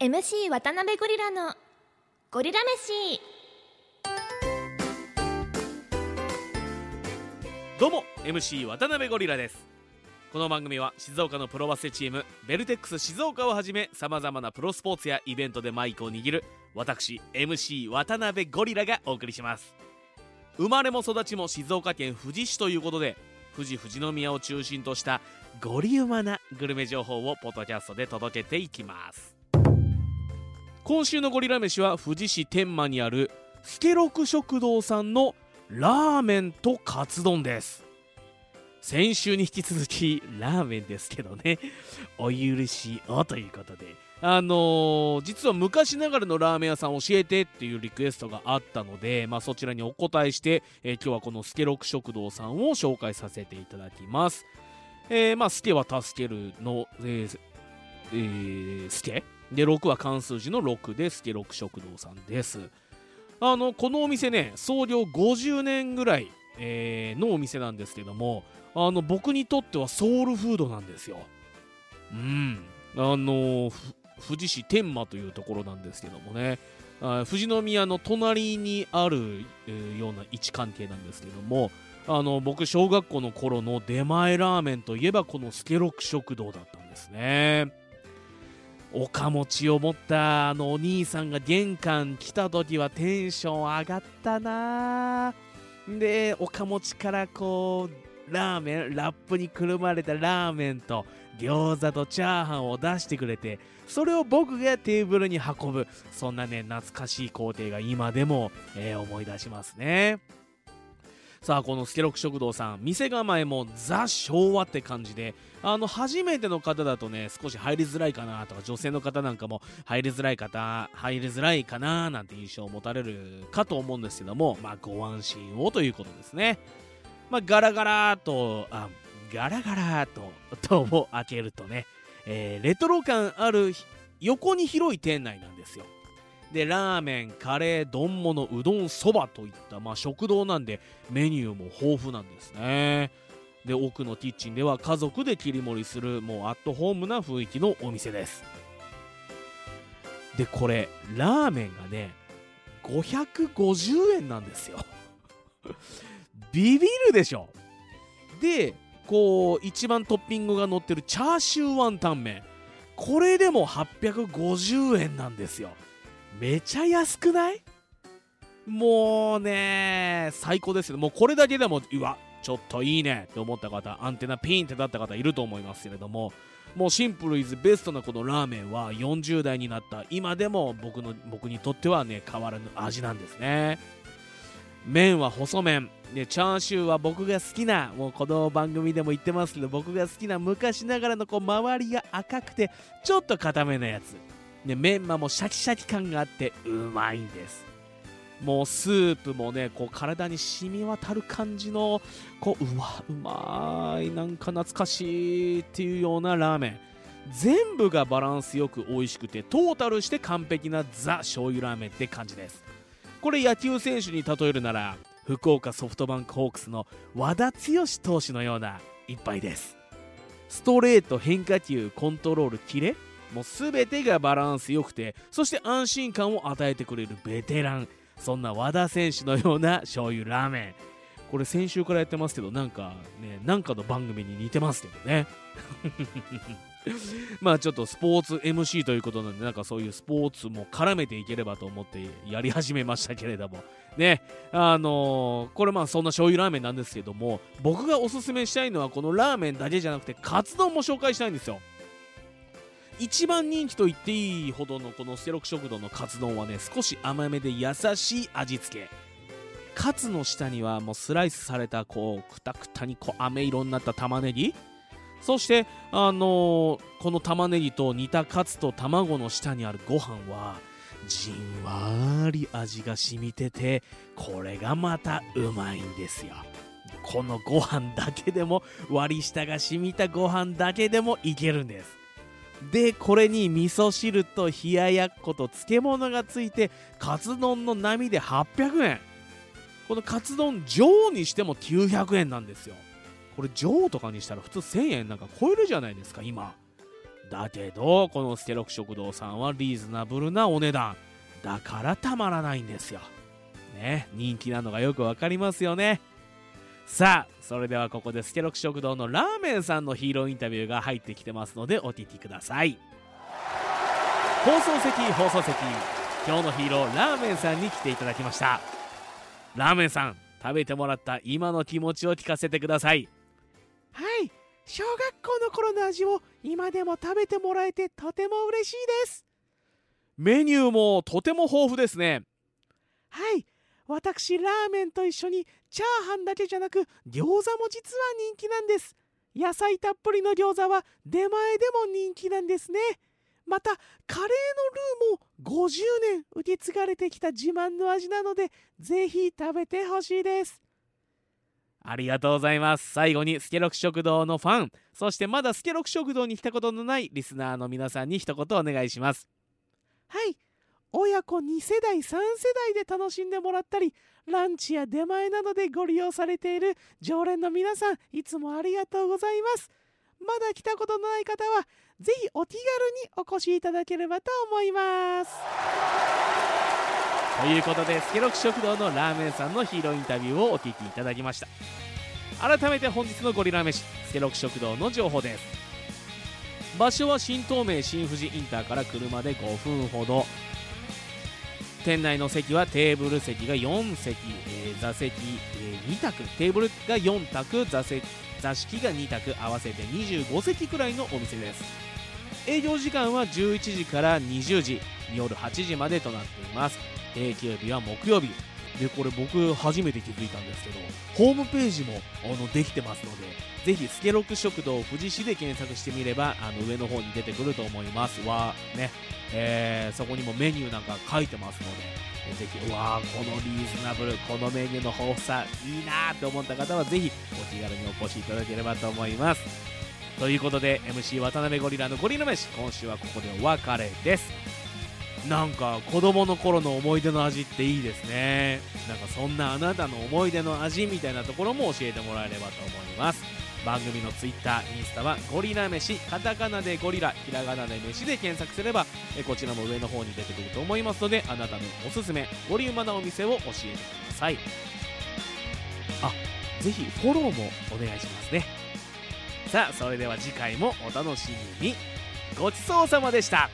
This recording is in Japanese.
MC 渡辺ゴリラのゴリラ飯。どうも MC 渡辺ゴリラです。この番組は静岡のプロバスケチームベルテックス静岡をはじめさまざまなプロスポーツやイベントでマイクを握る私 MC 渡辺ゴリラがお送りします。生まれも育ちも静岡県富士市ということで富士富士宮を中心としたゴリウマなグルメ情報をポッドキャストで届けていきます。今週のゴリラ飯は富士市天満にあるスケロク食堂さんのラーメンとカツ丼です。先週に引き続きラーメンですけどね。お許しをということで。あのー実は昔ながらのラーメン屋さん教えてっていうリクエストがあったので、まあ、そちらにお答えして、えー今日はこのスケロク食堂さんを紹介させていただきます。えーまあ、スケは助けるの、えーえースケで6は漢数字の6でスケロク食堂さんです。あのこのお店ね創業50年ぐらい、えーのお店なんですけどもあの僕にとってはソウルフードなんですよ。うん。あの富士市天満というところなんですけどもね。富士宮の隣にある、えーような位置関係なんですけどもあの僕小学校の頃の出前ラーメンといえばこのスケロク食堂だったんですね。岡持ちを持ったあのお兄さんが玄関来た時はテンション上がったな。で岡持ちからこうラーメンラップにくるまれたラーメンと餃子とチャーハンを出してくれてそれを僕がテーブルに運ぶ。そんなね懐かしい工程が今でも、えー思い出しますね。さあこのスケロク食堂さん。店構えもザ昭和って感じであの初めての方だとね少し入りづらいかなとか女性の方なんかも入りづらい方入りづらいかななんて印象を持たれるかと思うんですけどもまあご安心をということですね。まあガラガラとあガラガラと 戸を開けるとね、えーレトロ感ある横に広い店内なんですよ。でラーメンカレー丼物うどんそばといった、まあ、食堂なんでメニューも豊富なんですね。で奥のキッチンでは家族で切り盛りするもうアットホームな雰囲気のお店です。でこれラーメンがね550円なんですよ。ビビるでしょ。でこう一番トッピングが乗ってるチャーシューワンタン麺これでも850円なんですよ。めちゃ安くない？もうね最高ですよもうこれだけでもうわちょっといいねって思った方アンテナピンってなった方いると思いますけれどももうシンプルイズベストなこのラーメンは40代になった今でも僕の僕にとってはね変わらぬ味なんですね。麺は細麺。でチャーシューは僕が好きなもうこの番組でも言ってますけど僕が好きな昔ながらのこう周りが赤くてちょっと固めなやつ。でメンマもシャキシャキ感があってうまいんです。もうスープもねこう体に染み渡る感じのこううわうまいなんか懐かしいっていうようなラーメン。全部がバランスよく美味しくてトータルして完璧なザ醤油ラーメンって感じです。これ野球選手に例えるなら福岡ソフトバンクホークスの和田剛投手のような一杯です。ストレート変化球コントロールキレもう全てがバランス良くてそして安心感を与えてくれるベテランそんな和田選手のような醤油ラーメン。これ先週からやってますけどなんかねなんかの番組に似てますけどね。まあちょっとスポーツ MC ということなんでなんかそういうスポーツも絡めていければと思ってやり始めましたけれども。ねあのーこれまあそんな醤油ラーメンなんですけども僕がおすすめしたいのはこのラーメンだけじゃなくてカツ丼も紹介したいんですよ。一番人気と言っていいほどのこのステロク食堂のカツ丼はね少し甘めで優しい味付け。カツの下にはもうスライスされたこうくたくたにこう飴色になった玉ねぎ。そしてあのーこの玉ねぎと煮たカツと卵の下にあるご飯はじんわり味が染みててこれがまたうまいんですよ。このご飯だけでも割り下が染みたご飯だけでもいけるんです。でこれに味噌汁と冷ややっこと漬物がついてカツ丼の波で800円。このカツ丼上にしても900円なんですよ。これ上とかにしたら普通1000円なんか超えるじゃないですか今。だけどこのスケロク食堂さんはリーズナブルなお値段。だからたまらないんですよ。ね人気なのがよくわかりますよね。さあそれではここでスケロク食堂のラーメンさんのヒーローインタビューが入ってきてますのでお聞きください。放送席放送席今日のヒーローラーメンさんに来ていただきました。ラーメンさん食べてもらった今の気持ちを聞かせてください。はい。小学校の頃の味を今でも食べてもらえてとても嬉しいです。メニューもとても豊富ですね。はい。私ラーメンと一緒にチャーハンだけじゃなく餃子も実は人気なんです。野菜たっぷりの餃子は出前でも人気なんですね。またカレーのルーも50年受け継がれてきた自慢の味なのでぜひ食べてほしいです。ありがとうございます。最後にスケロク食堂のファン。そしてまだスケロク食堂に来たことのないリスナーの皆さんに一言お願いします。はい親子2世代3世代で楽しんでもらったりランチや出前などでご利用されている常連の皆さんいつもありがとうございます。まだ来たことのない方はぜひお気軽にお越しいただければと思います。ということでスケロク食堂のラーメンさんのヒーローインタビューをお聞きいただきました。改めて本日のゴリラ飯スケロク食堂の情報です。場所は新東名新富士インターから車で5分ほど。店内の席はテーブル席が4席、えー座席、えー2択。テーブルが4択座席座敷が2択合わせて25席くらいのお店です。営業時間は11時から20時夜8時までとなっています。定休日は木曜日。でこれ僕初めて気づいたんですけどホームページもあのできてますのでぜひスケロック食堂富士市で検索してみればあの上の方に出てくると思います。わね、えーそこにもメニューなんか書いてますのでえーぜひうわーこのリーズナブルこのメニューの豊富さいいなーって思った方はぜひお気軽にお越しいただければと思います。ということで MC 渡辺ゴリラのゴリラ飯今週はここでお別れです。なんか子供の頃の思い出の味っていいですね。なんかそんなあなたの思い出の味みたいなところも教えてもらえればと思います。番組の Twitter、インスタはゴリラ飯カタカナでゴリラひらがなで飯で検索すればえこちらも上の方に出てくると思いますのであなたのおすすめゴリウマなお店を教えてください。あぜひフォローもお願いしますね。さあそれでは次回もお楽しみに。ごちそうさまでした。